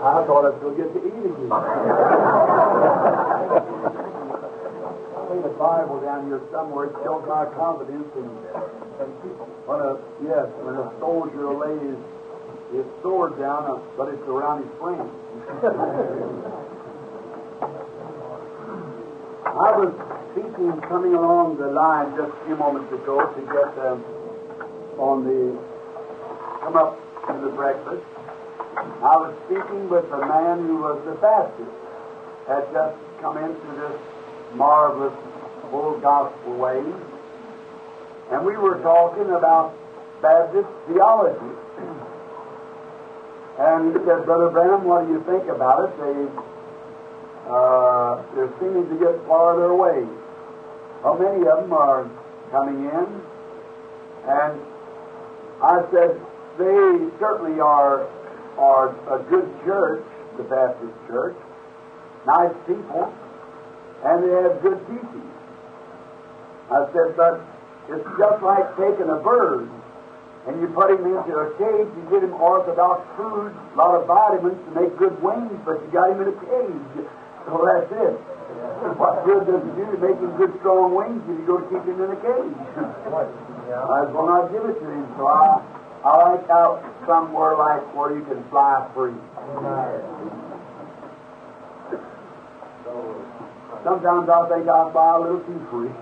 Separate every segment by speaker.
Speaker 1: I thought I'd still get to eat again. I think the Bible down here somewhere shows my confidence in when a yes, when a soldier lays his sword down, uh, but it's around his friend. I was speaking coming along the line just a few moments ago to get um, on the come up to the breakfast. I was speaking with a man who was the Baptist, had just come into this marvelous full gospel way, and we were talking about Baptist theology. And he said, Brother Branham, what do you think about it? They, uh, they're seeming to get farther away. Well, many of them are coming in, and I said, they certainly are, are a good church, the Baptist church, nice people, and they have good teaching. I said, but it's just like taking a bird and you put him into a cage, you get him orthodox food, a lot of vitamins to make good wings, but you got him in a cage. So that's it. What good does it do to make him good strong wings if you go to keep him in a cage? I will not give it to him. So I, I like out somewhere like where you can fly free. Sometimes I think I'll fly a little too free.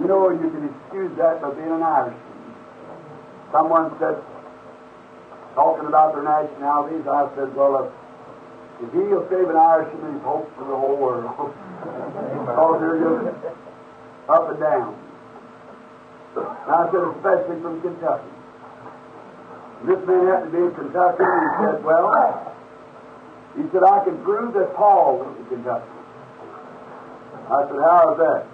Speaker 1: You know, you can excuse that by being an Irishman. Someone said, talking about their nationalities, I said, well, if, if he'll save an Irishman, he's hope for the whole world. because they're just up and down. I said, especially from Kentucky. This man happened to be in Kentucky, and he said, well, he said, I can prove that Paul went to Kentucky. I said, how is that?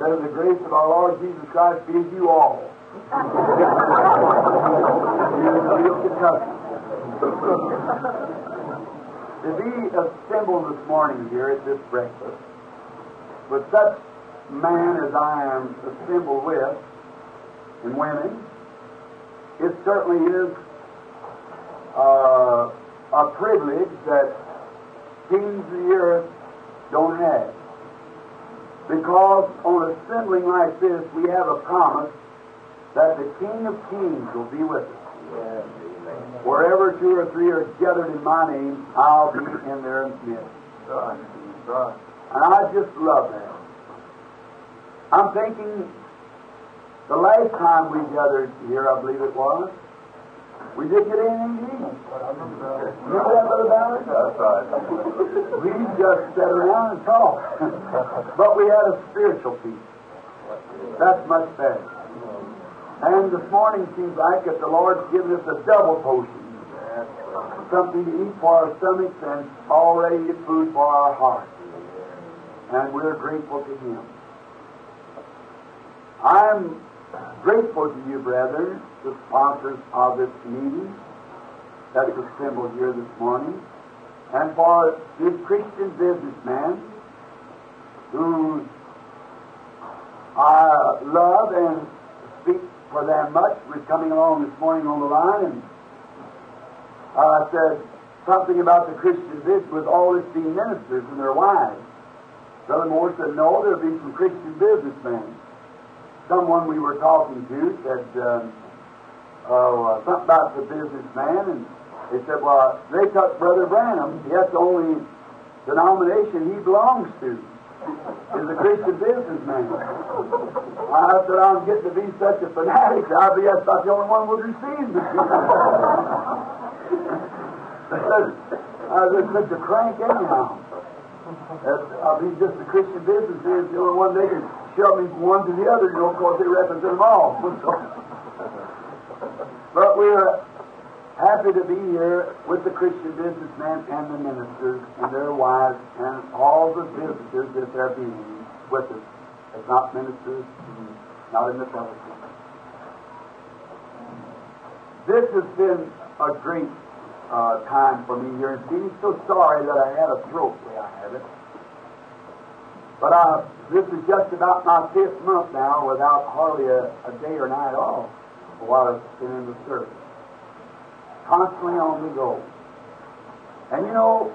Speaker 1: Said, the grace of our Lord Jesus Christ be you all. Real Kentucky. to be assembled this morning here at this breakfast with such man as I am assembled with, and women, it certainly is uh, a privilege that kings of the earth don't have. Because on assembling like this, we have a promise that the King of Kings will be with us.
Speaker 2: Yes.
Speaker 1: Wherever two or three are gathered in my name, I'll be in their midst.
Speaker 2: Right. Right.
Speaker 1: And I just love that. I'm thinking the last time we gathered here, I believe it was, we did get anything to eat. Remember that, Brother Ballard?
Speaker 2: That's right.
Speaker 1: We just sat around and talked. but we had a spiritual peace. That's much better. And this morning seems like that the Lord's given us a double potion. Something to eat for our stomachs and already food for our hearts. And we're grateful to Him. I'm grateful to you, brethren, the sponsors of this meeting. That's assembled here this morning, and for this Christian businessman who I love and speak for them much, was coming along this morning on the line, and uh, said something about the Christian business with all being ministers and their wives. Brother Moore said, no, there'll be some Christian businessmen someone we were talking to said um, oh, uh, something about the businessman, and they said, well, they took Brother Branham. That's the only denomination he belongs to is a Christian businessman. I said, I'm getting to be such a fanatic. I'll be that's not the only one would receive me. I was such a crank anyhow. I'll be just a Christian businessman. The only one they can shove me from one to the other, you know, because they represent them all. but we're happy to be here with the Christian businessmen and the ministers and their wives and all the visitors that there be with us as not ministers, not in the fellowship. This has been a great uh, time for me here in Phoenix. So sorry that I had a throat the way I had it. But uh, this is just about my fifth month now without hardly a, a day or night off while I've been in the service. constantly on the go. And you know,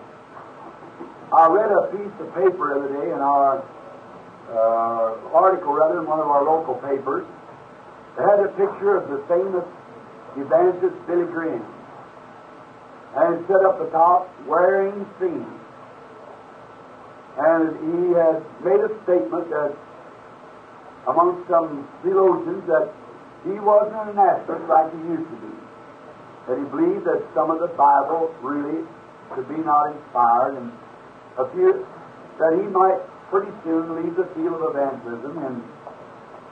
Speaker 1: I read a piece of paper the other day in our uh, article, rather, in one of our local papers. It had a picture of the famous evangelist Billy Graham. And it set up the top, wearing thin. And he had made a statement that among some theologians that he wasn't an asset like he used to be. That he believed that some of the Bible really could be not inspired and a few that he might pretty soon leave the field of evangelism and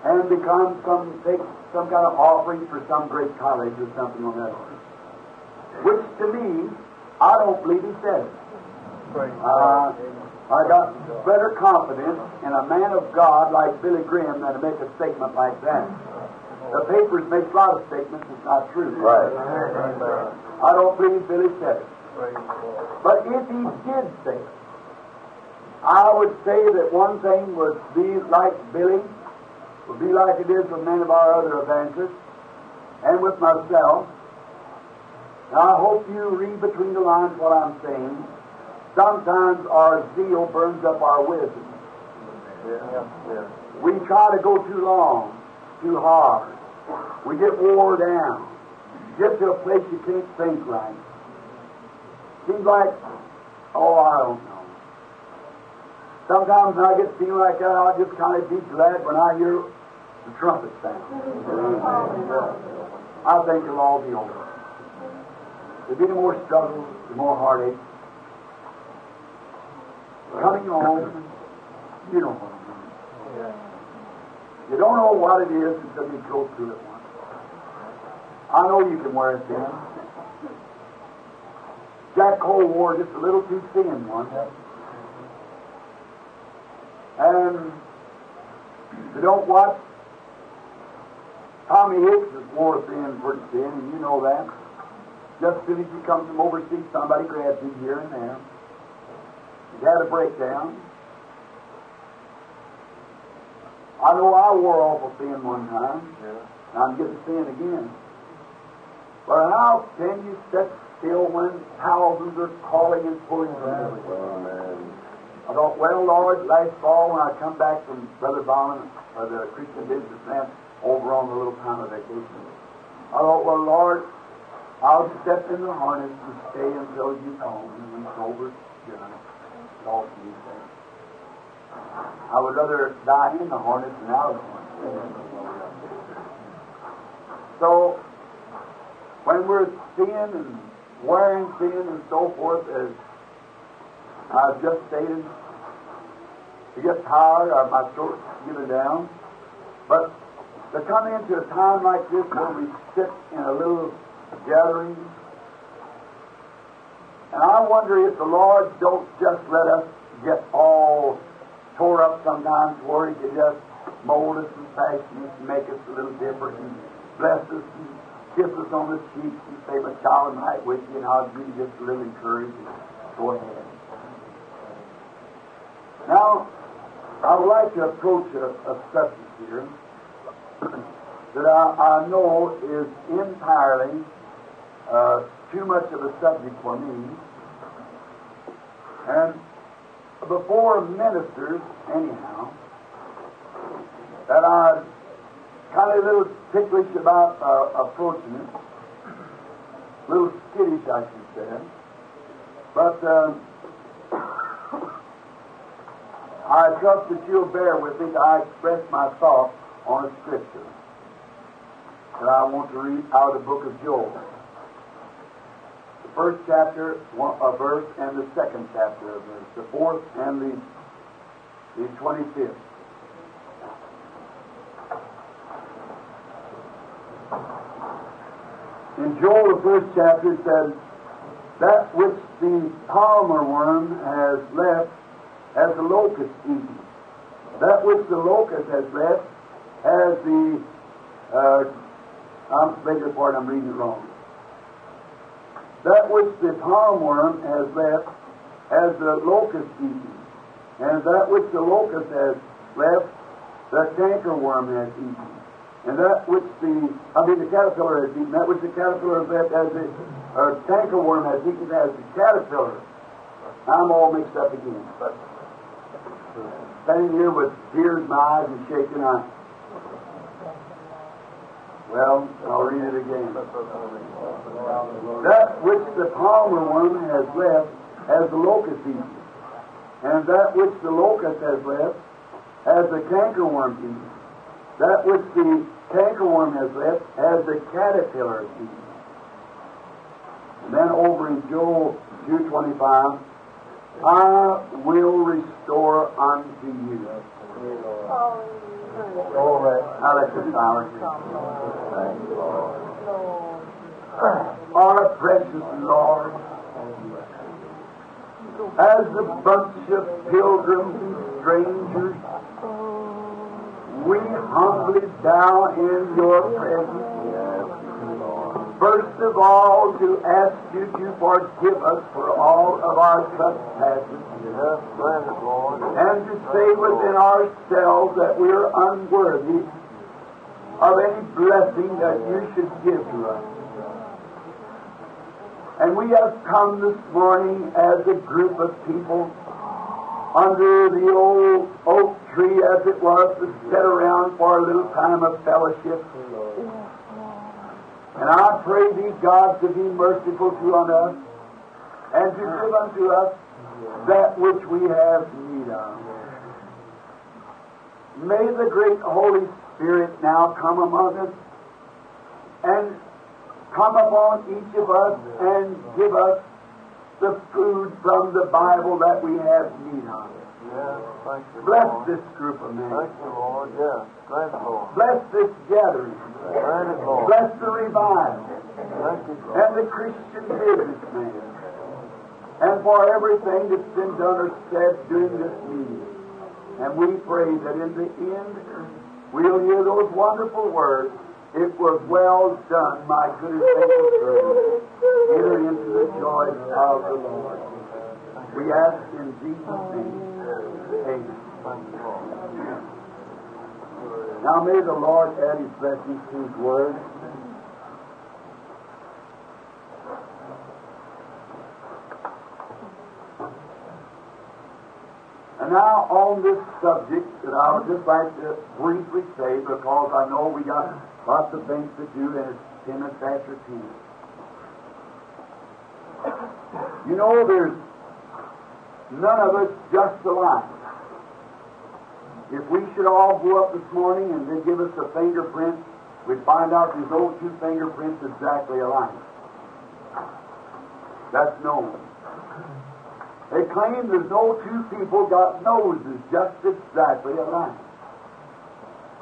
Speaker 1: and become some take some kind of offering for some great college or something on that order. Which to me, I don't believe he said. Uh, I got better confidence in a man of God like Billy Graham than to make a statement like that. The papers make a lot of statements that's not true.
Speaker 2: Right.
Speaker 1: I don't believe Billy said it. But if he did say it, I would say that one thing would be like Billy, would be like it is with many of our other evangelists, and with myself. Now, I hope you read between the lines what I'm saying. Sometimes our zeal burns up our wisdom. We try to go too long, too hard. We get wore down. Get to a place you can't think right. Seems like, oh, I don't know. Sometimes when I get feeling like that, I'll just kind of be glad when I hear the trumpet sound. I think it'll all be over. There'll be no more struggles, no more heartache. Coming home, you know what I mean. You don't know what it is until you go through it once. I know you can wear it thin. Jack Cole wore just a little too thin once. And you don't watch, Tommy Hicks is wore thin pretty thin, and you know that. Just as soon as he comes from overseas, somebody grabs him here and there. He's had a breakdown. I know I wore off awful thin one time. And I'm getting thin again. But how can you sit still when thousands are calling and pulling oh, from everywhere? I thought, well, Lord, last fall when I come back from Brother Bauman, or uh, the Christian businessman, over on the little time of vacation, I thought, well, Lord, I'll step in the harness and stay until you call me when it's over. You all you say. I would rather die in the harness than out of the harness. So, when we're thin and wearing thin and so forth, as I've just stated, you get tired, or my throat's giving down. But to come into a time like this where we sit in a little gathering, and I wonder if the Lord don't just let us get all tore up sometimes where He can just mold us and fashion us and make us a little different and bless us and kiss us on the cheeks and say, my child, I'm right with you, and I'll give you just a little encouragement. Go ahead. Now, I would like to approach a, a subject here that I, I know is entirely uh, too much of a subject for me. And before ministers, anyhow, that I kind of a little ticklish about uh, approaching it, a little skittish, I should say. But uh, I trust that you'll bear with me. I express my thoughts on a scripture that I want to read out of the book of Joel. First chapter, one, a verse, and the second chapter of the fourth and the the twenty-fifth. In Joel, the first chapter, says, That which the palmer worm has left has the locust eaten. That which the locust has left has the, uh, I'm beg your pardon, I'm reading it wrong. That which the palm worm has left has the locust eaten. And that which the locust has left, the canker worm has eaten. And that which the, I mean, the caterpillar has eaten, that which the caterpillar has left has the or cankerworm has eaten as the caterpillar. I'm all mixed up again. But Standing here with tears in my eyes and shaking eyes. Well, I'll read it again. That which the palmer worm has left has the locust eaten, and that which the locust has left has the cankerworm eaten. That which the cankerworm has left has the caterpillar eaten. And then over in Joel 2.25, I will restore unto you.
Speaker 2: All right.
Speaker 1: Now let the silence. Our precious Lord, as a bunch of pilgrims and strangers, we humbly bow in your presence. First of all, to ask you to forgive us for all of our trespasses
Speaker 2: Yes, Lord.
Speaker 1: and to say within ourselves that we are unworthy of any blessing that you should give to us. And we have come this morning as a group of people under the old oak tree as it was to sit around for a little time of fellowship. And I pray thee, God, to be merciful to us and to give unto us that which we have need of. May the great Holy Spirit now come among us and come upon each of us and give us the food from the Bible that we have need of.
Speaker 2: Yes, you,
Speaker 1: Bless
Speaker 2: Lord.
Speaker 1: this group of men.
Speaker 2: Thank you, Lord. Yes, grant it, Lord.
Speaker 1: Bless this gathering.
Speaker 2: Grant it, Lord.
Speaker 1: Bless the revival
Speaker 2: Thank you, Lord.
Speaker 1: and the Christian businessman. And for everything that's been done or said during this meeting. And we pray that in the end we'll hear those wonderful words. It was well done, my good and faithful servant. Enter into the joys of the Lord. We ask in Jesus' name. Now may the Lord add his blessings to his word. And now on this subject that I would just like to briefly say because I know we got lots of things to do and it's ten minutes after ten. You know there's none of us just alike. If we should all go up this morning and they give us a fingerprint, we'd find out there's no two fingerprints exactly alike. That's known. They claim there's no two people got noses just exactly alike.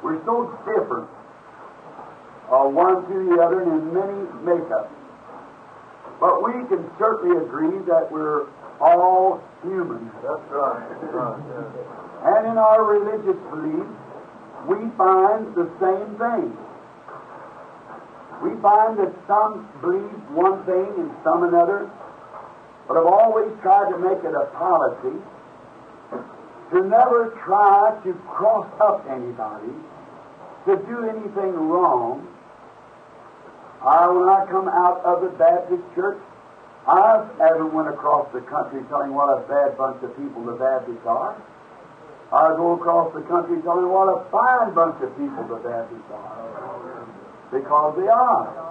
Speaker 1: We're so different, uh, one to the other, and in many makeups. But we can certainly agree that we're all human.
Speaker 2: That's right. That's right.
Speaker 1: And in our religious beliefs, we find the same thing. We find that some believe one thing and some another, but I've always tried to make it a policy to never try to cross up anybody, to do anything wrong. I, when I come out of the Baptist church, I haven't went across the country telling what a bad bunch of people the Baptists are. I go across the country telling what a fine bunch of people the Baptists are. Because they are.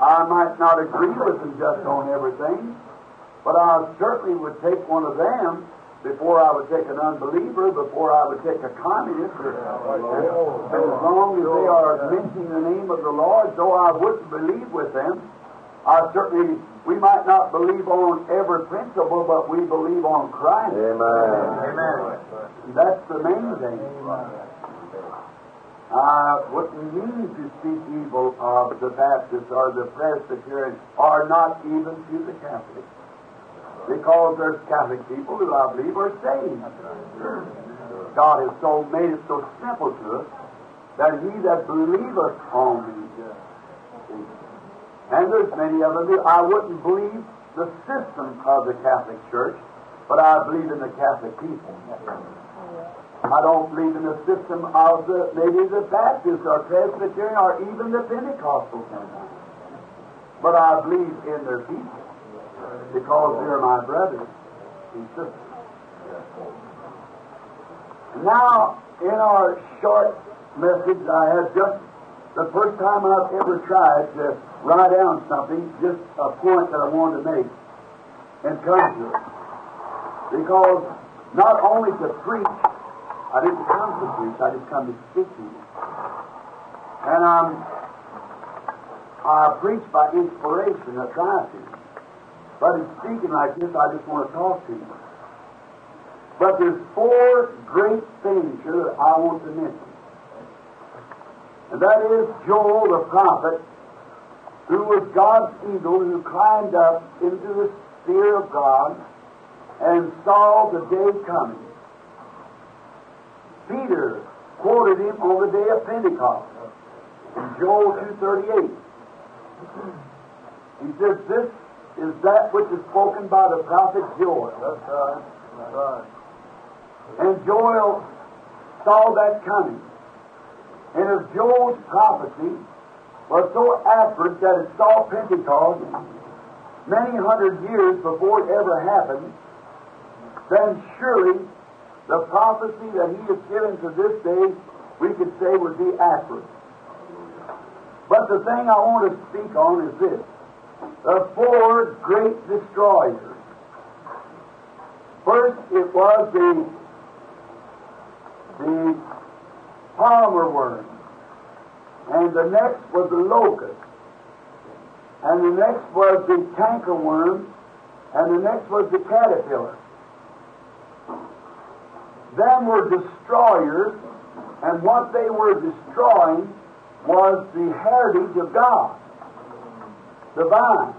Speaker 1: I might not agree with them just on everything, but I certainly would take one of them before I would take an unbeliever, before I would take a communist, or, as long as they are mentioning the name of the Lord, though I wouldn't believe with them, I certainly, we might not believe on every principle, but we believe on Christ.
Speaker 2: Amen. Amen.
Speaker 1: That's the main thing. I wouldn't mean to speak evil of the Baptists or the Presbyterians or not even to the Catholics. Because there's Catholic people who I believe are saved. God has so made it so simple to us that he that believeth on me. And there's many of them. I wouldn't believe the system of the Catholic Church, but I believe in the Catholic people. I don't believe in the system of the maybe the Baptist or Presbyterian or even the Pentecostal sometimes. but I believe in their people because they're my brothers and sisters. Now, in our short message, I have just the first time I've ever tried to write down something, just a point that I wanted to make, and come to it. Because not only to preach, I didn't come to preach, I just come to speak to you. And I'm, I preach by inspiration, I try. But in speaking like this, I just want to talk to you. But there's four great things here that I want to mention. And that is Joel the prophet, who was God's eagle, who climbed up into the sphere of God and saw the day coming. Peter quoted him on the day of Pentecost in Joel 2.38. He says, This is that which is spoken by the prophet Joel.
Speaker 2: That's right. That's right.
Speaker 1: And Joel saw that coming. And if Joel's prophecy was so accurate that it saw Pentecost many hundred years before it ever happened, then surely the prophecy that he has given to this day, we could say would be accurate. But the thing I want to speak on is this the four great destroyers. First, it was the the palmer worm, and the next was the locust, and the next was the canker worm, and the next was the caterpillar. Them were destroyers, and what they were destroying was the heritage of God, the vine.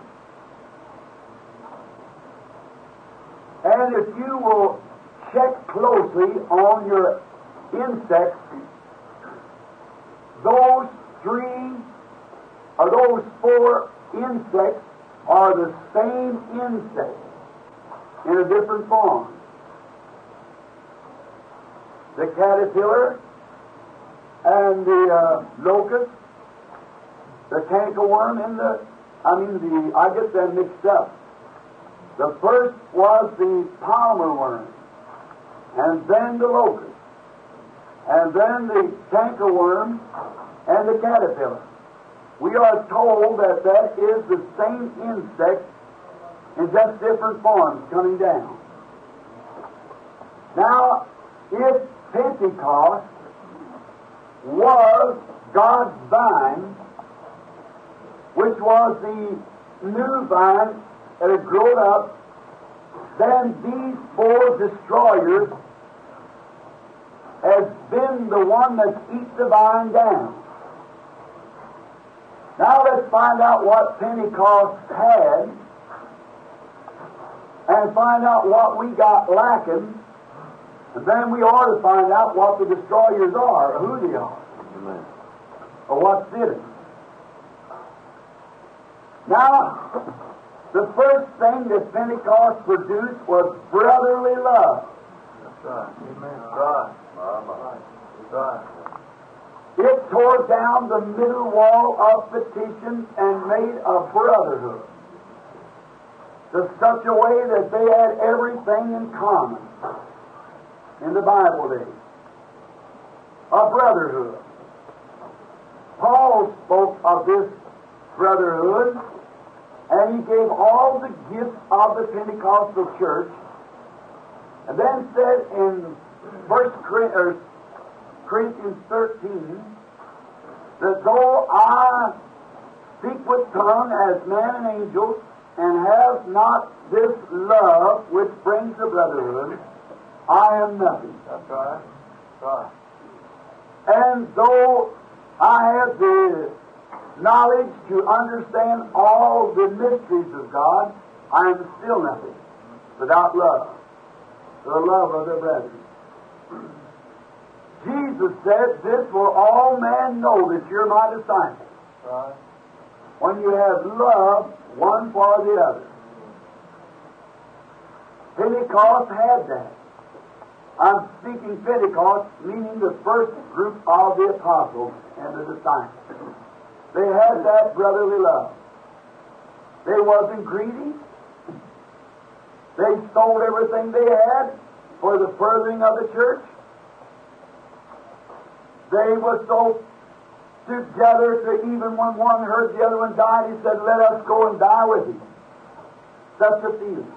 Speaker 1: And if you will check closely on your insects, those three or those four insects are the same insect in a different form. The caterpillar and the uh, locust, the cankerworm, and the, I mean, the, I get them mixed up. The first was the palmer worm, and then the locust, and then the cankerworm and the caterpillar. We are told that that is the same insect in just different forms coming down. Now, if Pentecost was God's vine, which was the new vine that had grown up, then these four destroyers has been the one that eats the vine down. Now let's find out what Pentecost had and find out what we got lacking, and then we ought to find out what the destroyers are, or who they are,
Speaker 2: Amen.
Speaker 1: or what's in it. Now, the first thing that Pentecost produced was brotherly love.
Speaker 2: That's right. Amen. That's right.
Speaker 1: It tore down the middle wall of petition and made a brotherhood to such a way that they had everything in common in the Bible days. A brotherhood. Paul spoke of this brotherhood, and he gave all the gifts of the Pentecostal church, and then said in First er, Corinthians 13 that though I speak with tongue as man and angel, and have not this love which brings the brotherhood, I am nothing.
Speaker 2: That's right. That's right.
Speaker 1: And though I have the knowledge to understand all the mysteries of God, I am still nothing without love, the love of the brethren. Jesus said, This will all men know that you're my disciples
Speaker 2: Right.
Speaker 1: when you have love one for the other. Pentecost had that. I'm speaking Pentecost, meaning the first group of the apostles and the disciples. They had that brotherly love. They wasn't greedy. They sold everything they had for the furthering of the church. They were so together that even when one heard the other one died, he said, Let us go and die with him. Such a feeling.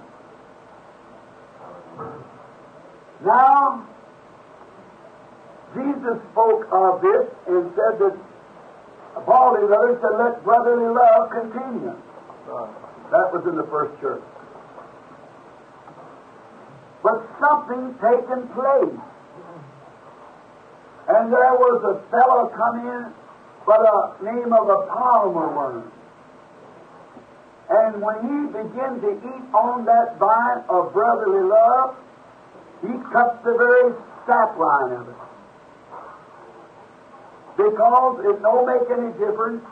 Speaker 1: Now, Jesus spoke of this and said that Paul the other said, Let brotherly love continue. That was in the first church. But something taken place. And there was a fellow come in by the name of a palmer worm. And when he began to eat on that vine of brotherly love, he cut the very sapline of it. Because it don't make any difference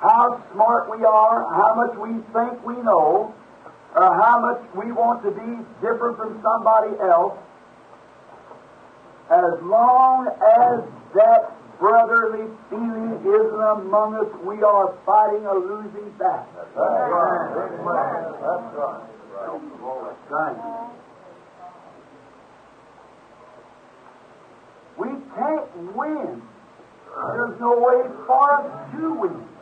Speaker 1: how smart we are, how much we think we know, or how much we want to be different from somebody else, as long as that brotherly feeling isn't among us, we are fighting a losing battle.
Speaker 2: That's right. That's right.
Speaker 1: That's right. We can't win. There's no way for us to win.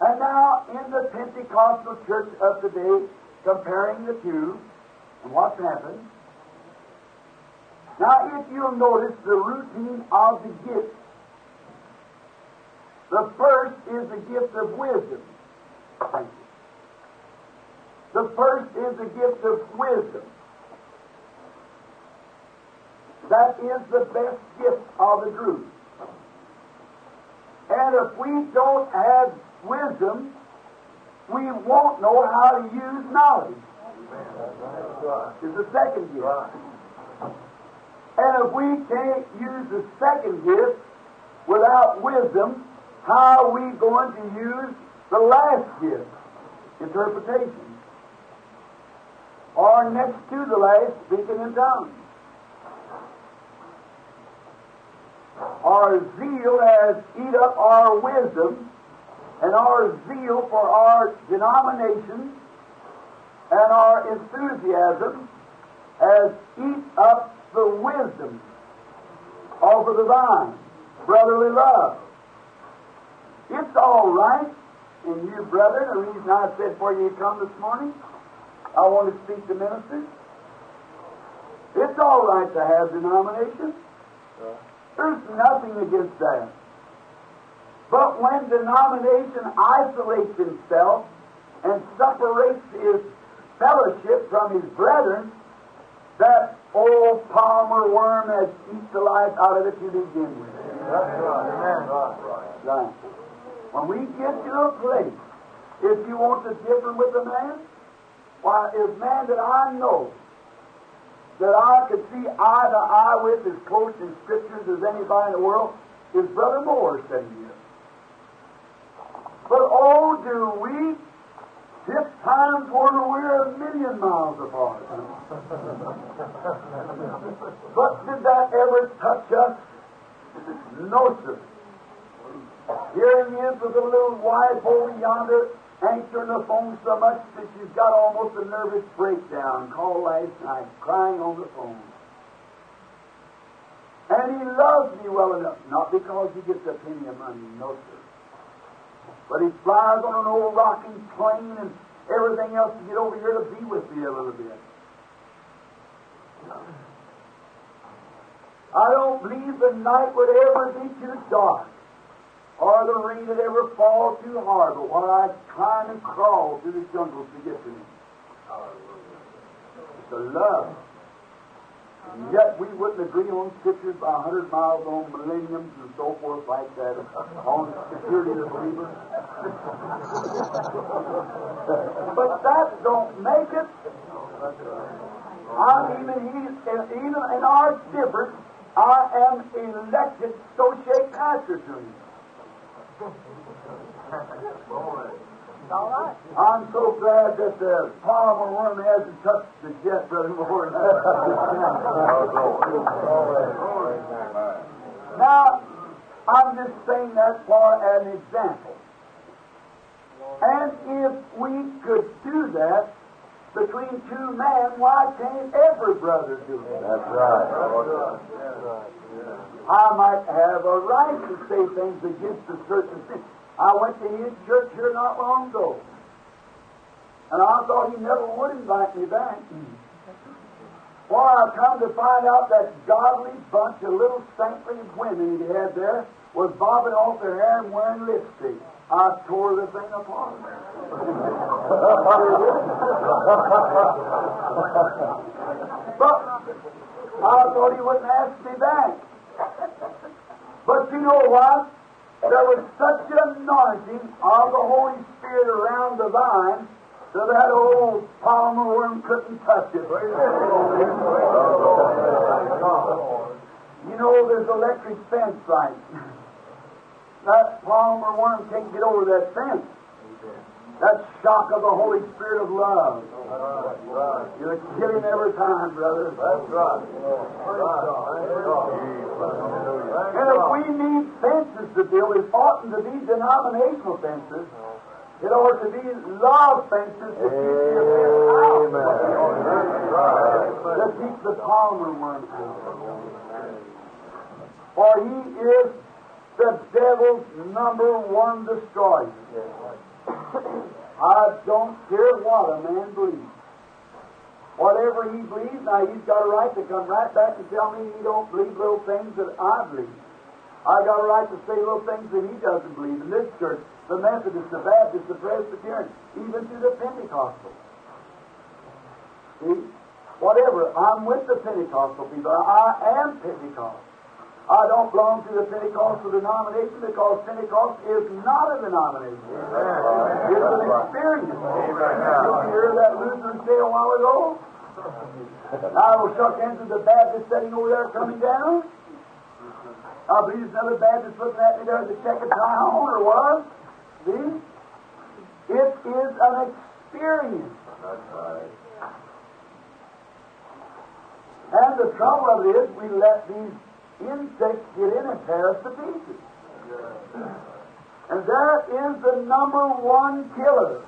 Speaker 1: And now, in the Pentecostal church of today, comparing the two, and what's happened. Now, if you'll notice the routine of the gifts, the first is the gift of wisdom. The first is the gift of wisdom. That is the best gift of the group. And if we don't have wisdom, we won't know how to use knowledge. It's the second gift. And if we can't use the second gift without wisdom, how are we going to use the last gift, interpretation? Or next to the last, speaking in tongues. Our zeal has eat up our wisdom, and our zeal for our denomination and our enthusiasm has eat up the wisdom of the divine, brotherly love. It's all right in you, brethren. The reason I said for you to come this morning, I want to speak to ministers. It's all right to have denomination. There's nothing against that. But when denomination isolates himself and separates his fellowship from his brethren, that old palmer worm has eaten the life out of it to begin with.
Speaker 2: That's right. Amen.
Speaker 1: Right. When we get to a place, if you want to differ with a man, why, if man that I know, that I could see eye to eye with as close in scriptures as anybody in the world, is Brother Moore sitting here. Do we hit times where we're a million miles apart. but did that ever touch us? No, sir. Here he is with a little wife over yonder, answering the phone so much that she's got almost a nervous breakdown. Called last night, crying on the phone. And he loves me well enough, not because he gets a penny of money, no, sir. But he flies on an old rocking plane and everything else to get over here to be with me a little bit. I don't believe the night would ever be too dark or the rain would ever fall too hard, but while I'd climb and crawl through the jungles to get to him. It's the love. And yet we wouldn't agree on scriptures by a hundred miles on millenniums and so forth like that, on security of the believer. but that don't make it. I'm even, even in our difference, I am elected associate pastor to him.
Speaker 3: All right.
Speaker 1: I'm so glad that the palmer worm hasn't touched the jet, Brother Moore. now, I'm just saying that for an example. And if we could do that between two men, why can't every brother do it?
Speaker 2: That's right. That's right.
Speaker 1: I might have a right to say things against a certain sin. I went to his church here not long ago. And I thought he never would invite me back. Well, I come to find out that godly bunch of little saintly women he had there was bobbing off their hair and wearing lipstick. I tore the thing apart. but I thought he wouldn't ask me back. But you know what? There was such an anointing of the Holy Spirit around the vine that that old palmer worm couldn't touch it. You know there's electric fence right. That palmer worm can't get over that fence. That shock of the Holy Spirit of love. You'll kill him every time, brother.
Speaker 2: That's right.
Speaker 1: And if we need fences to build, it oughtn't to be denominational fences. It ought to be love fences to keep the out. To keep the worm out. For he is the devil's number one destroyer. I don't care what a man believes. Whatever he believes, now he's got a right to come right back and tell me he don't believe little things that I believe. I got a right to say little things that he doesn't believe. In this church, the Methodist, the Baptist, the Presbyterian, even to the Pentecostal. See? Whatever. I'm with the Pentecostal people. I am Pentecostal. I don't belong to the Pentecostal denomination because Pentecost is not a denomination. It's an experience. Did you hear that Lutheran say a while ago? I will shook into the Baptist sitting over there coming down. I believe there's another Baptist looking at me there to check tie on or what. See? It is an experience.
Speaker 2: That's right.
Speaker 1: And the trouble of it is we let these insects get in and tear to pieces. And that is the number one killer.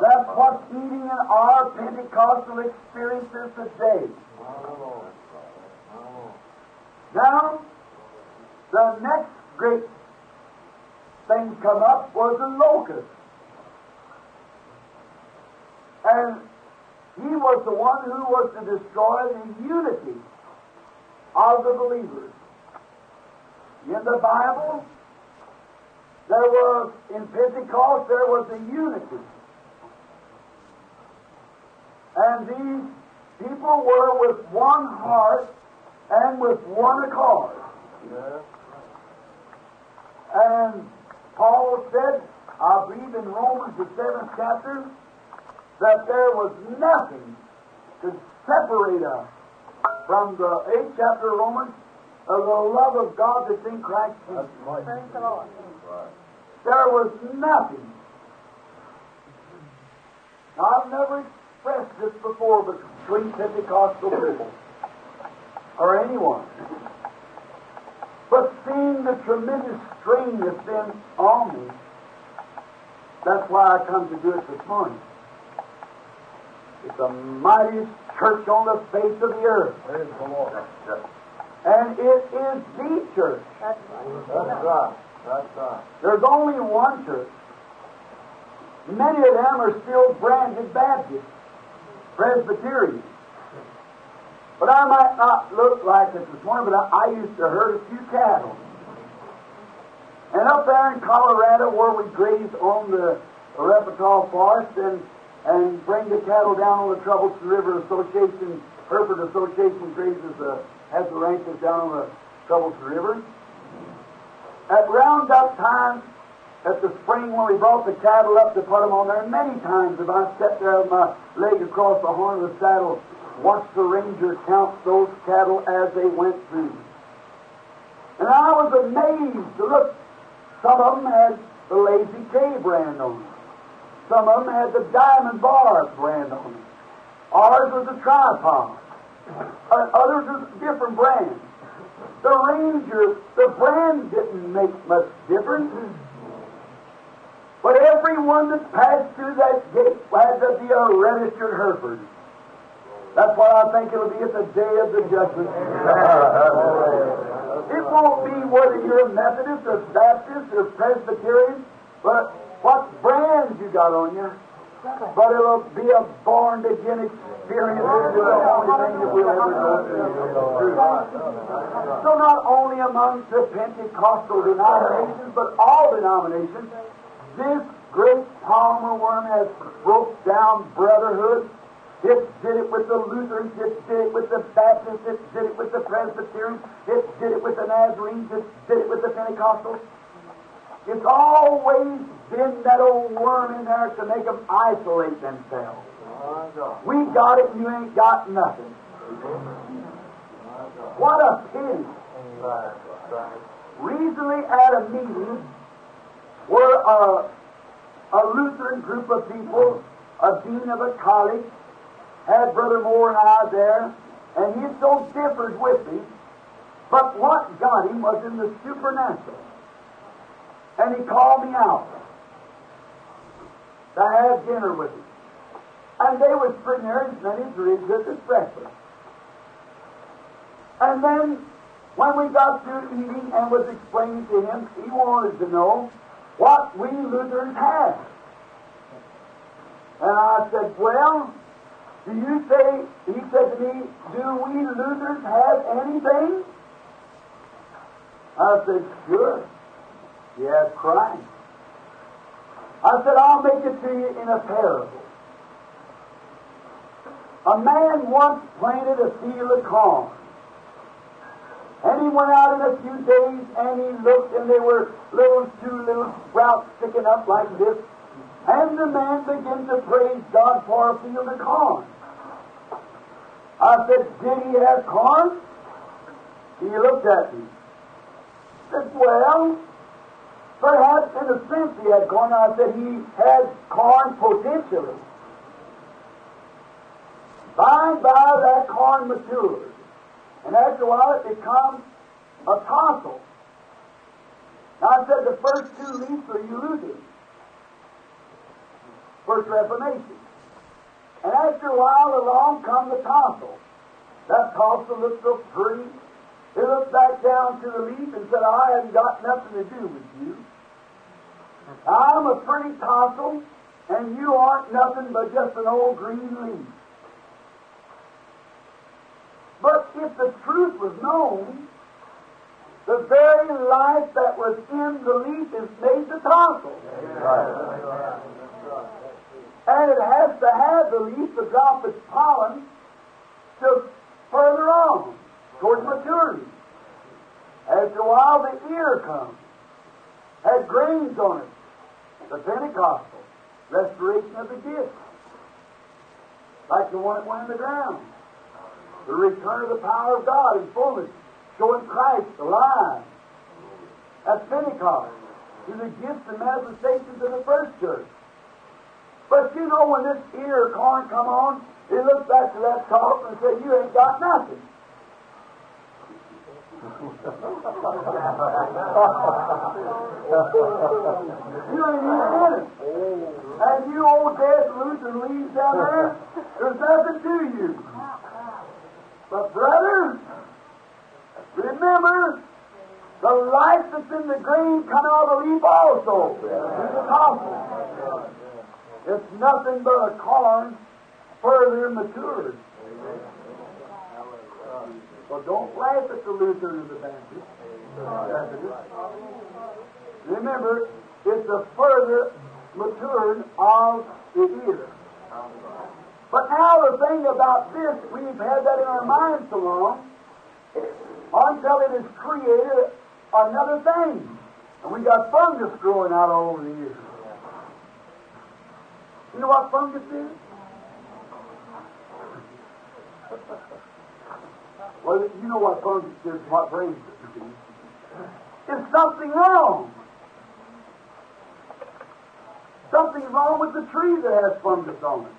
Speaker 1: That's what's eating in our Pentecostal experiences today. Now, the next great thing come up was the locust. And he was the one who was to destroy the unity of the believers. In the Bible, there was, in Pentecost, there was a unity. And these people were with one heart and with one accord. And Paul said, I believe in Romans, the seventh chapter, that there was nothing to separate us from the eighth chapter of Romans of the love of God that's in Christ Jesus.
Speaker 3: Praise the Lord.
Speaker 1: There was nothing. Now, I've never expressed this before between Pentecostal people or anyone. But seeing the tremendous strain that's been on me, that's why I come to do it this morning. It's the mightiest church on the face of the earth.
Speaker 2: Praise the Lord.
Speaker 1: And it is the church.
Speaker 3: That's
Speaker 2: That's right. That's right.
Speaker 1: There's only one church. Many of them are still branded Baptist, Presbyterian. But I might not look like it this morning, but I, I used to herd a few cattle. And up there in Colorado, where we grazed on the Arapaho Forest and, and bring the cattle down on the Troublesome River Association, Hereford Association grazes the, uh, has the ranches down on the Troublesome River. At roundup time, at the spring when we brought the cattle up to put them on there, many times have I sat there with uh, my leg across the horn of the saddle, watched the ranger count those cattle as they went through. And I was amazed to look. Some of them had the Lazy K brand on them. Some of them had the Diamond Bar brand on them. Ours was a tripod. Others was different brands. The Ranger, the brand didn't make much difference. But everyone that passed through that gate had to be a registered Hereford. That's why I think it'll be at the day of the judgment. it won't be whether you're a Methodist or Baptist or Presbyterian, but what brand you got on you. But it'll be a born again experience. Only thing we'll ever go. So not only among the Pentecostal denominations, but all denominations, this great palmer worm has broke down brotherhood. It did it with the Lutherans, it did it with the Baptists, it did it with the Presbyterians, it did it with the Nazarenes, it did it with the Pentecostals. It's always been that old worm in there to make them isolate themselves. We got it, and you ain't got nothing. What a pity. Recently at a meeting where a, a Lutheran group of people, a dean of a college, had Brother Moore and I there, and he so differed with me, but what got him was in the supernatural. And he called me out to have dinner with him. And they was sitting there and ribs at the breakfast. And then when we got through eating and was explaining to him, he wanted to know what we Lutherans have. And I said, Well, do you say, he said to me, do we Lutherans have anything? I said, Sure. Has Christ. I said, I'll make it to you in a parable. A man once planted a field of corn. And he went out in a few days and he looked and there were little two little sprouts sticking up like this. And the man began to praise God for a field of corn. I said, Did he have corn? He looked at me. said, Well, perhaps in a sense he had corn. I said, He had corn potentially. By and by, that corn matures. And after a while, it becomes a tassel. Now, I said the first two leaves are Luther's. First Reformation. And after a while, along come the tassel. That tassel looked so pretty. He looked back down to the leaf and said, I haven't got nothing to do with you. I'm a pretty tassel, and you aren't nothing but just an old green leaf. But if the truth was known, the very life that was in the leaf is made the tassel. And it has to have the leaf to drop its pollen to further on towards maturity. After a while, the ear comes, has grains on it. The Pentecostal restoration of the gift, like the one that went in the ground the return of the power of God in fullness, showing Christ alive. At Pentecost, to the gifts and manifestations of the first church. But you know, when this ear corn come on, he looks back to that talk and says, You ain't got nothing. You ain't even in it. And you old dead roots and leaves down there, there's nothing to you. But, brothers, remember the life that's in the grain coming out of the leaf also. It's. It's nothing but a corn further matured. So don't laugh at the Lutheran and the Baptist. Remember, it's a further maturing of the ear. But now the thing about this, we've had that in our minds so long, until it has created another thing. And we got fungus growing out all over the years. You know what fungus is? well, you know what fungus is, what brings it. It's something wrong. Something's wrong with the tree that has fungus on it.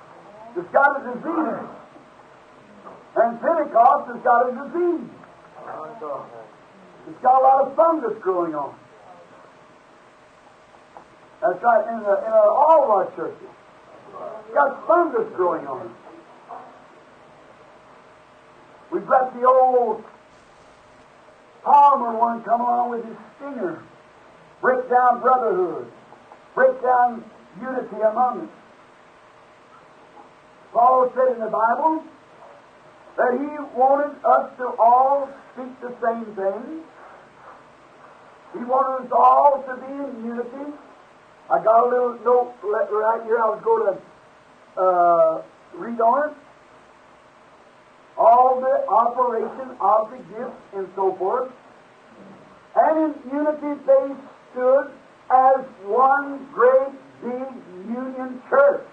Speaker 1: It's got a disease. And Pentecost has got a disease. It's got a lot of fungus growing on. That's right, in, the, in the, all of our churches. Got fungus growing on it. We've got the old palmer worm come along with his stinger. Break down brotherhood. Break down unity among us. Paul said in the Bible that he wanted us to all speak the same thing. He wanted us all to be in unity. I got a little note right here. I was going to uh, read on it. All the operation of the gifts and so forth. And in unity they stood as one great big union church.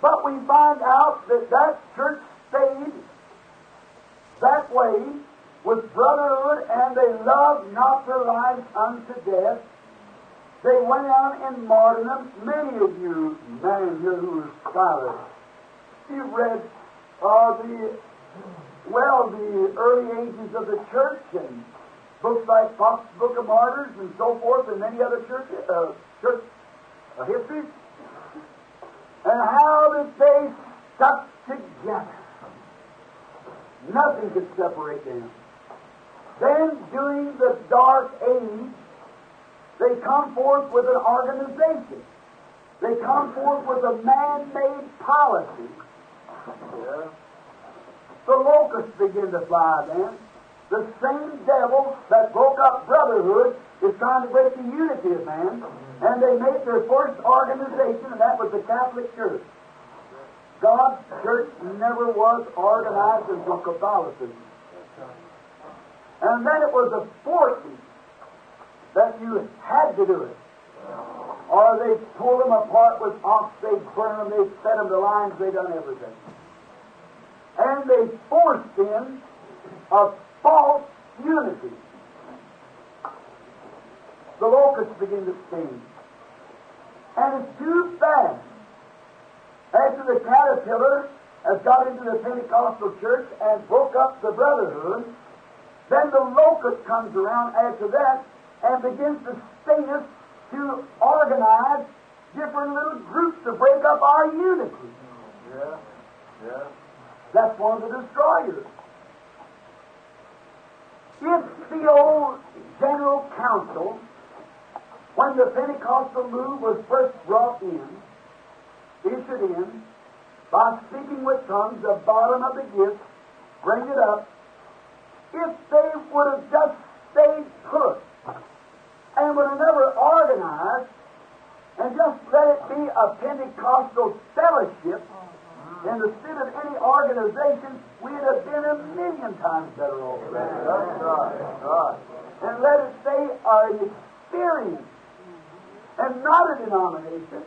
Speaker 1: But we find out that that church stayed that way with brotherhood and they loved not their lives unto death. They went out in martyrdom. Many of you, men here who are scholars, you've read uh, the, well, the early ages of the church and books like Fox's Book of Martyrs and so forth and many other church, uh, church uh, histories. And how that they stuck together. Nothing could separate them. Then, during the dark age, they come forth with an organization. They come forth with a man-made policy. The locusts begin to fly then. The same devil that broke up brotherhood is trying to break the unity of man. And they made their first organization, and that was the Catholic Church. God's church never was organized until Catholicism. And then it was a forcing that you had to do it. Or they pulled them apart with ox, they burned them, they fed them to lions, they done everything. And they forced in a false unity. The locusts begin to sting. And it's too fast. After the caterpillar has got into the Pentecostal church and broke up the brotherhood, then the locust comes around after that and begins to sting us to organize different little groups to break up our unity.
Speaker 2: Yeah. Yeah.
Speaker 1: That's one of the destroyers. If the old General Council, when the Pentecostal move was first brought in, issued in, by speaking with tongues, the bottom of the gift, bring it up, if they would have just stayed put and would have never organized and just let it be a Pentecostal fellowship mm-hmm. in the instead of any organization, we'd have been a million times better off.
Speaker 2: That's right. That's right.
Speaker 1: And let it say an experience mm-hmm. and not a denomination.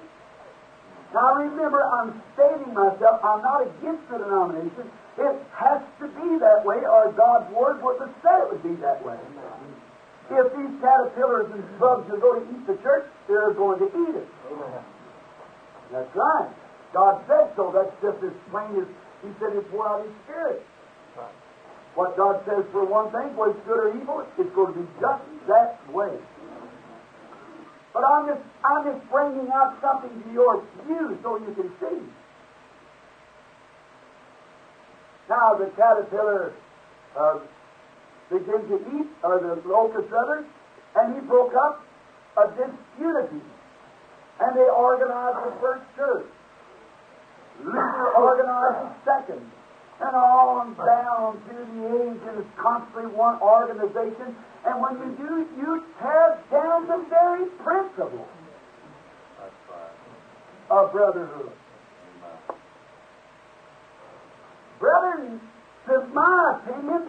Speaker 1: Now remember, I'm stating myself, I'm not against the denomination. It has to be that way, or God's Word wouldn't have said it would be that way. If these caterpillars and bugs are going to eat the church, they're going to eat it. Amen. That's right. God said so. That's just as plain as He said He poured out His Spirit. What God says for one thing, whether it's good or evil, it's going to be just that way. But I'm just, I'm just bringing out something to your view so you can see. Now the caterpillar uh, began to eat, or the locust rather, and he broke up a disunity. And they organized the first church. Luther organized the second. And on down through the age, and it's constantly one organization. And when you do, you tear down the very principle of brotherhood. Brethren, to my opinion,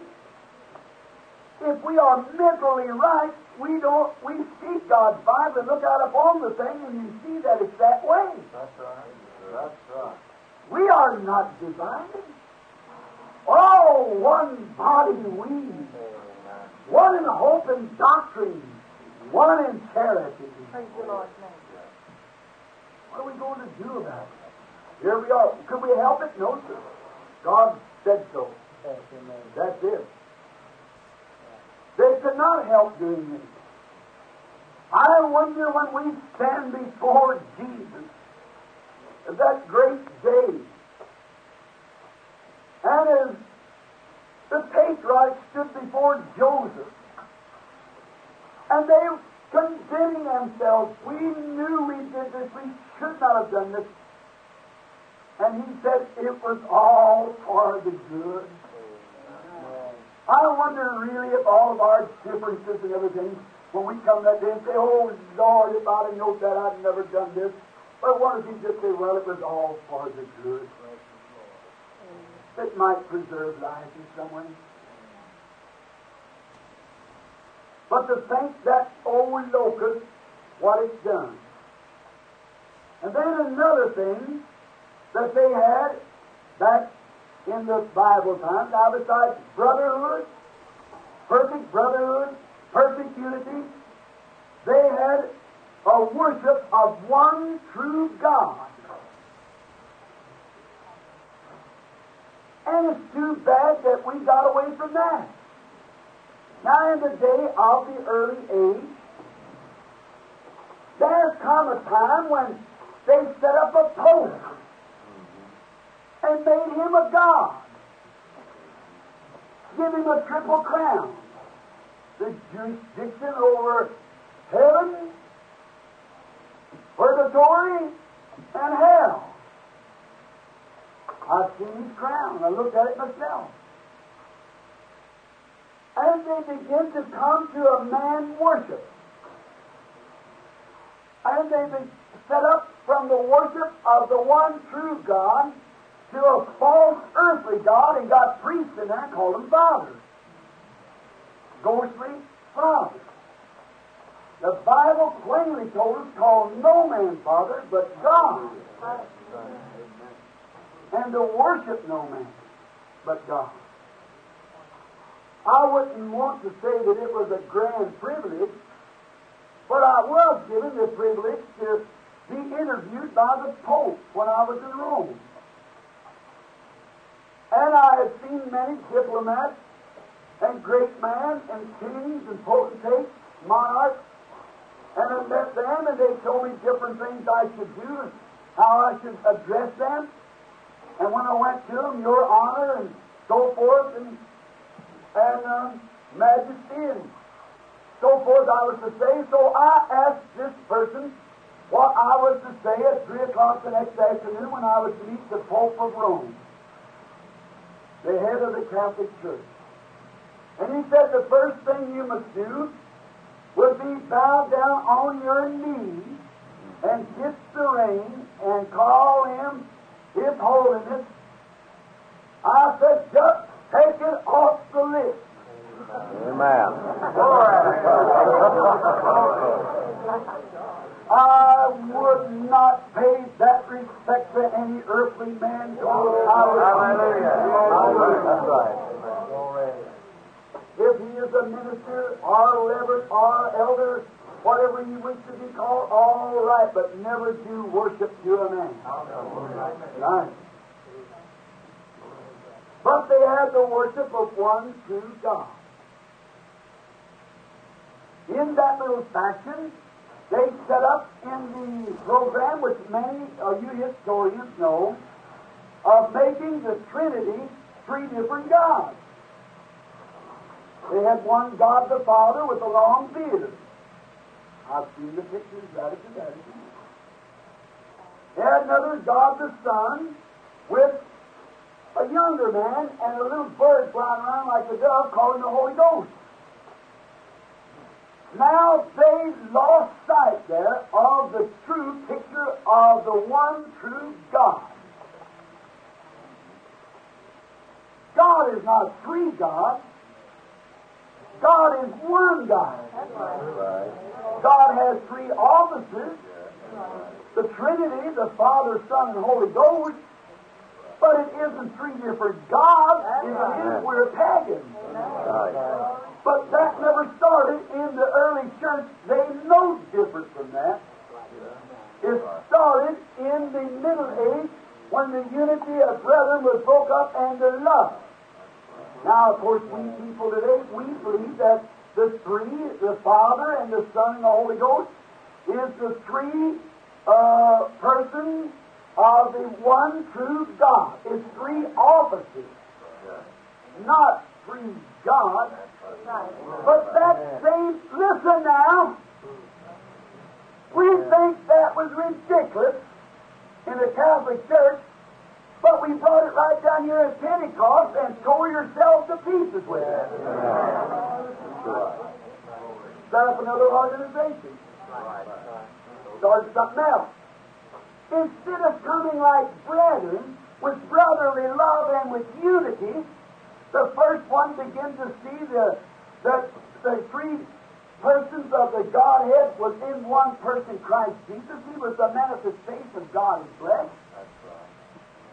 Speaker 1: if we are mentally right, we don't we see God's Bible and look out upon the thing and you see that it's that way.
Speaker 2: That's right. That's right.
Speaker 1: We are not divided. Oh, one body we, one in hope and doctrine, one in charity.
Speaker 3: Praise the Lord's name.
Speaker 1: What are we going to do about it? Here we are. Could we help it? No, sir. God said so. That's it. They could not help doing this. I wonder when we stand before Jesus, that great day, and as the patriarchs stood before Joseph, and they condemning themselves, we knew we did this, we should not have done this. And he said it was all for the good. I wonder really if all of our differences and everything, when we come that day and say, Oh Lord, if I'd have known that, I'd never done this. But what if he just say, Well, it was all for the good? It might preserve life in some way. But to think that old locust, what it's done. And then another thing that they had back in the Bible times, now besides brotherhood, perfect brotherhood, perfect unity, they had a worship of one true God. And it's too bad that we got away from that. Now, in the day of the early age, there's come a time when they set up a pope and made him a god. Give him a triple crown. The jurisdiction over heaven, purgatory, and hell. I've seen his crown. I looked at it myself. And they begin to come to a man worship. And they set up from the worship of the one true God to a false earthly God and got priests in there and called them fathers. Ghostly fathers. The Bible plainly told us, call no man father but God. And to worship no man but God. I wouldn't want to say that it was a grand privilege, but I was given the privilege to be interviewed by the Pope when I was in Rome. And I have seen many diplomats and great men and kings and potentates, monarchs, and I met them and they told me different things I should do and how I should address them. And when I went to them, Your Honor and so forth and and um, majesty and so forth I was to say. So I asked this person what I was to say at 3 o'clock the next afternoon when I was to meet the Pope of Rome, the head of the Catholic Church. And he said the first thing you must do would be bow down on your knees and kiss the ring and call him His Holiness. I said, just take it off the list.
Speaker 2: Amen.
Speaker 1: I would not pay that respect to any earthly man.
Speaker 2: That's right.
Speaker 1: If he is a minister or reverend or elder, whatever you wish to be called, all right, but never do worship to a man. Right. But they had the worship of one true God. In that little fashion, they set up in the program, which many of you historians know, of making the Trinity three different gods. They had one God the Father with a long beard. I've seen the pictures, that is the Vatican. They had another God the Son with a younger man and a little bird flying around like a dove calling the Holy Ghost. Now they lost sight there of the true picture of the one true God. God is not three gods. God is one God. God has three offices. The Trinity, the Father, Son, and Holy Ghost. But it isn't three different gods. If it is, we're pagans. But that never started in the early church. They know different from that. It started in the Middle Age when the unity of brethren was broke up and the love. Now, of course, we people today, we believe that the three, the Father and the Son and the Holy Ghost, is the three uh, persons of the one true God. It's three offices, not three gods. But that same, listen now, we think that was ridiculous in the Catholic Church, but we brought it right down here at Pentecost and tore yourself to pieces with it. Set up another organization. Started something else. Instead of coming like brethren, with brotherly love and with unity, the first one begins to see the, the, the three persons of the Godhead was in one person, Christ Jesus. He was the manifestation of God in flesh.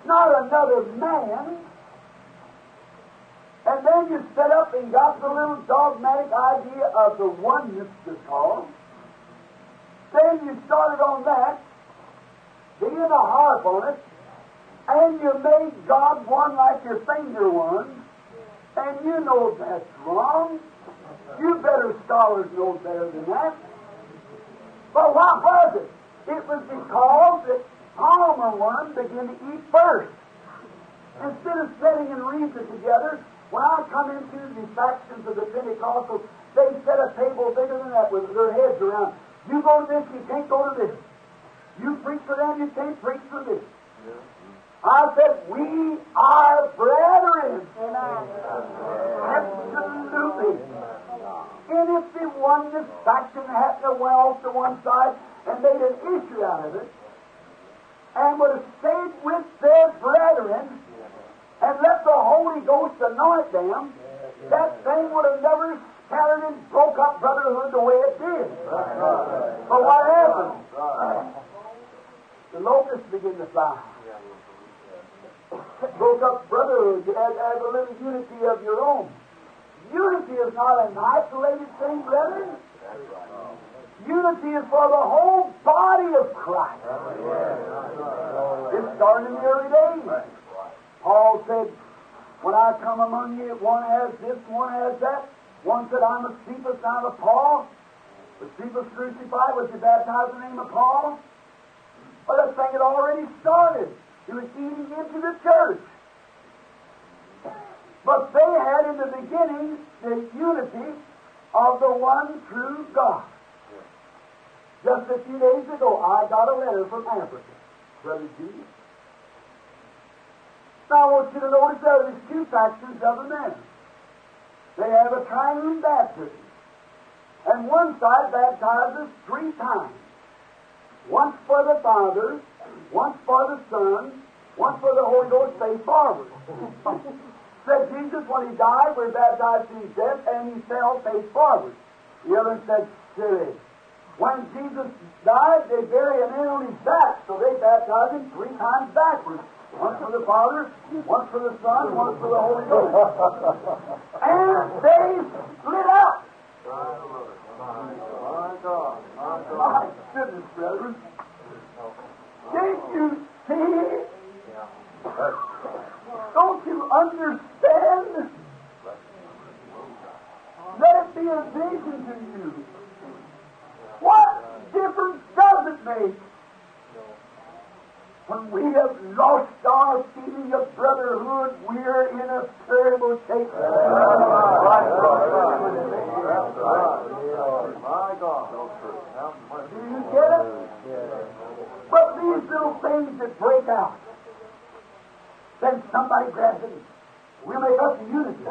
Speaker 1: Not another man. And then you set up and got the little dogmatic idea of the oneness to call. Then you started on that, being a harp on it, and you made God one like your finger one, and you know that's wrong. You better scholars know better than that. But what was it? It was because that palmer worm begin to eat first. Instead of sitting and reasoning together, when I come into the factions of the Pentecostals, they set a table bigger than that with their heads around. You go to this, you can't go to this. You preach for them, you can't preach for this. I said, we are brethren. Absolutely. And if the oneness faction happened to well off to one side and made an issue out of it, and would have stayed with their brethren and let the Holy Ghost anoint them, that thing would have never scattered and broke up brotherhood the way it did. But what happened? The locusts begin to fly. Broke up brotherhood. Had, had a little unity of your own. Unity is not an isolated thing, brethren. Unity is for the whole body of Christ. This started in the early days. Paul said, When I come among you, one has this, one has that. One said, I'm a Cephas, I'm a Paul. Was Cephas crucified? Was he baptized in the name of Paul? But that thing had already started. He was eating into the church. But they had in the beginning the unity of the one true God. Just a few days ago, I got a letter from Africa, Brother G. Now I want you to notice that there's two factions of the men. They have a triune baptism. And one side baptizes three times. Once for the Father, once for the Son, once for the Holy Ghost, face forward. said Jesus, when he died, we baptized in his death, and he fell face forward. The other said, silly. When Jesus died, they buried him in on his back, so they baptized him three times backwards. One for the Father, one for the Son, one for the Holy Ghost. and they split up. My goodness, brethren. Can't you see? Don't you understand? Let it be a vision to you. What difference does it make when we have lost our feeling of brotherhood? We're in a terrible shape.
Speaker 2: My God.
Speaker 1: Do you get it? But these little things that break out, then somebody grabs it. We'll make us unity.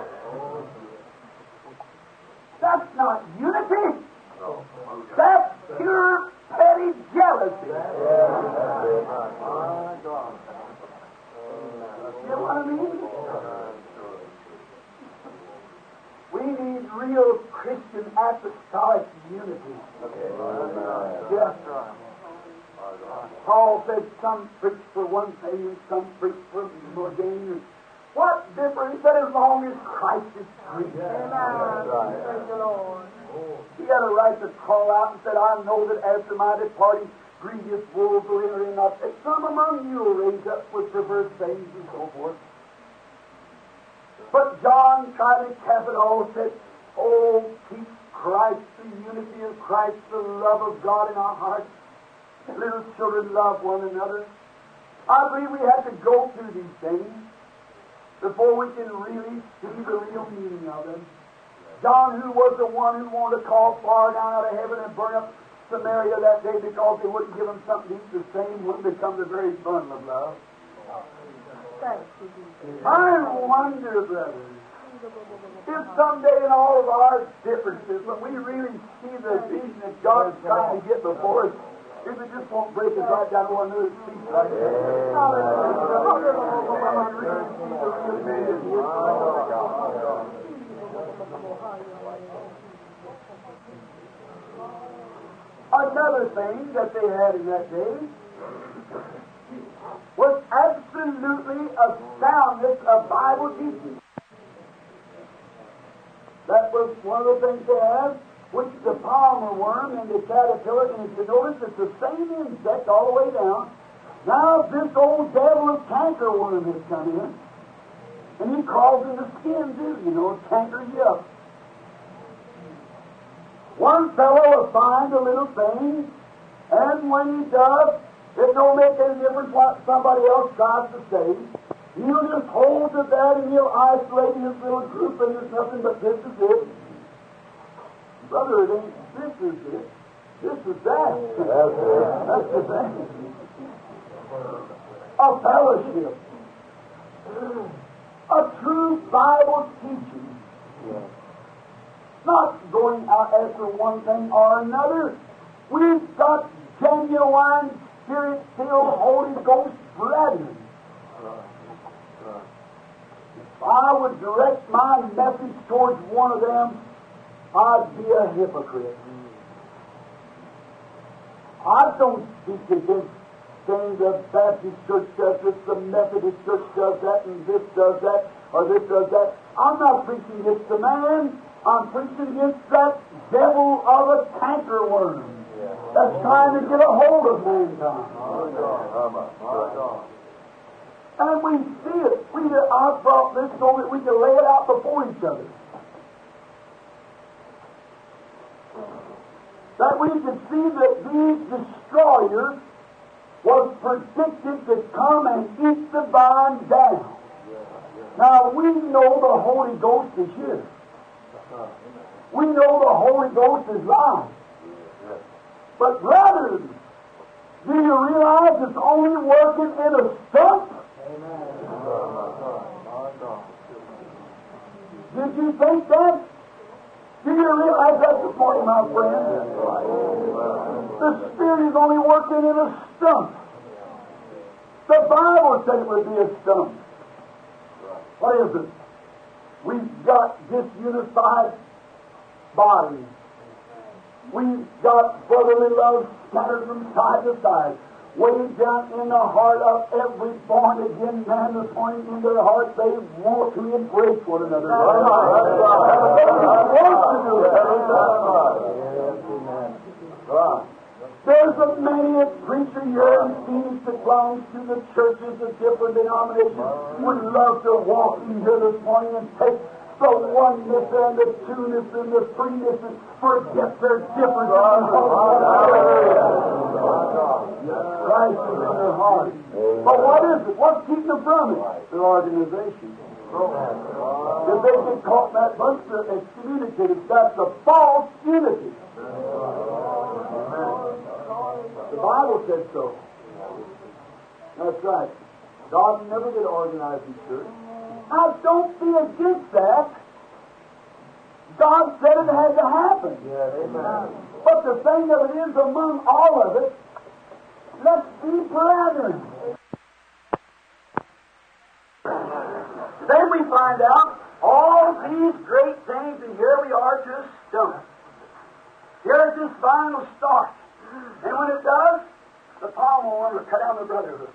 Speaker 1: That's not unity. That's pure petty jealousy. You know what I mean? We need real Christian apostolic unity. Yes. Paul said some preach for one thing and some preach for more gain. What difference? He said as long as Christ is preached.
Speaker 3: Praise the Lord.
Speaker 1: He had a right to call out and said, I know that after my departing, grievous wolves will enter in. Not that some among you will raise up with perverse things and so forth. But John tried to cap it all, said, Oh, keep Christ, the unity of Christ, the love of God in our hearts. Little children love one another. I believe we have to go through these things before we can really see the real meaning of them. John, who was the one who wanted to call fire down out of heaven and burn up Samaria that day because they wouldn't give him something to eat, the same would become the very bundle of love. I wonder, brothers, if someday in all of our differences, when we really see the vision that God's trying to get before us, if it just won't break us right down to one another's feet like that. Another thing that they had in that day was absolutely a soundness of Bible teaching. That was one of the things they had, which the palmer worm and the caterpillar, and if you notice, it's the same insect all the way down. Now this old devil of canker worm has come in, and he crawls in the skin too, you know, cankers you up. One fellow will find a little thing, and when he does, it don't make any difference what somebody else tries to say. He'll just hold to that and he'll isolate his little group and there's nothing but this is it. Brother, it ain't this is it. This is that.
Speaker 2: That's.
Speaker 1: That's the thing. A fellowship. A true Bible teaching. Not going out after one thing or another. We've got genuine Spirit filled Holy Ghost brethren. If I would direct my message towards one of them, I'd be a hypocrite. I don't speak against saying the Baptist church does this, the Methodist church does that, and this does that, or this does that. I'm not preaching against the man. I'm preaching against that devil of a cankerworm that's trying to get a hold of mankind. And we see it. We, I brought this so that we can lay it out before each other. That we can see that these destroyers was predicted to come and eat the vine down. Now we know the Holy Ghost is here. We know the Holy Ghost is live. But brothers, do you realize it's only working in a stump? Did you think that? Do you realize that's the point, my friend? The Spirit is only working in a stump. The Bible said it would be a stump. What is it? We've got disunified bodies. We've got brotherly love scattered from side to side. Way down in the heart of every born again man this morning, in their heart, they want to embrace one another. There's a many a preacher here in Phoenix that belongs to the churches of different denominations. Would love to walk in here this morning and take the oneness and the two-ness and the threeness and forget their differences. Christ is in their heart. But what is it? What's keeping them from it? Their organization. If they get caught in that bunch, they're excommunicated. That's a false unity. The Bible said so. That's right. God never did organize His church. I don't be against that. God said it had to happen. But the thing of it is, among all of it, let's be brethren. Then we find out all these great things, and here we are to a stump. Here's this will start. And when it does, the palm will cut down the brotherhood.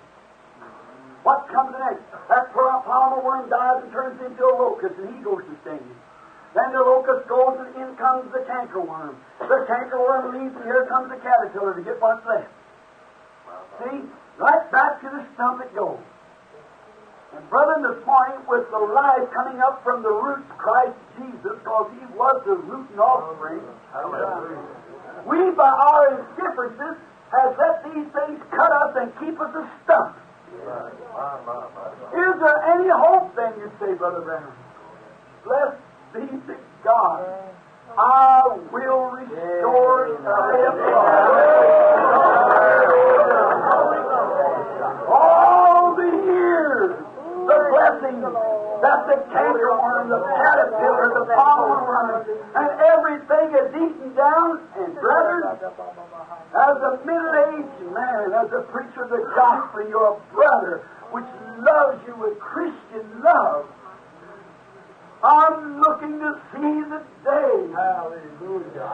Speaker 1: What comes next? That palmer worm dies and turns into a locust, and he goes to sting. Then the locust goes, and in comes the cankerworm. The cankerworm leaves, and here comes the caterpillar to get what's left. See? Right back to the stump it goes. And brethren, this morning, with the life coming up from the roots, Christ Jesus, because He was the root and offspring, we, by our indifferences, have let these things cut us and keep us a stump. Is there any hope then, you say, Brother Branham? Bless be to God. I will restore all the years, the blessings that the cankerworm, the caterpillar, the palmer and everything is eaten down. And brethren, as a middle-aged man, as a preacher of the gospel, your brother, which loves you with Christian love, I'm looking to see the day Hallelujah.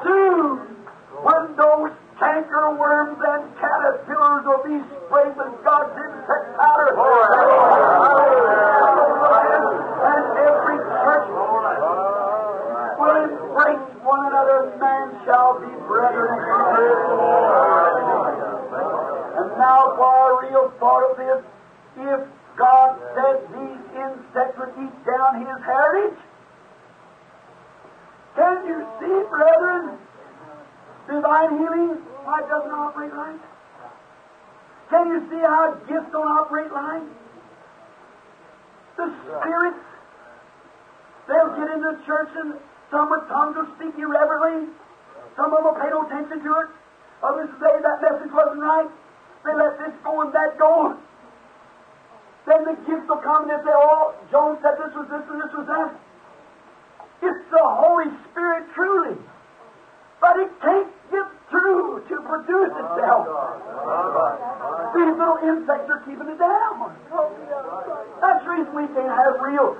Speaker 1: when those canker worms and caterpillars will be sprayed with God's insect powder. And every church will embrace one another. Man shall be brethren. And now for our real thought of this, if God said these insects would eat down His heritage, can you see, brethren, divine healing, why it doesn't operate right? Can you see how gifts don't operate right? The spirits, they'll get into the church and some with tongues will speak irreverently. Them will pay no attention to it. Others say that message wasn't right. They let this go and that go. Then the gifts will come and they say, oh, Jones said this was this and this was that. It's the Holy Spirit truly. But it can't get through to produce itself. These little insects are keeping it down. That's the reason we can't have real.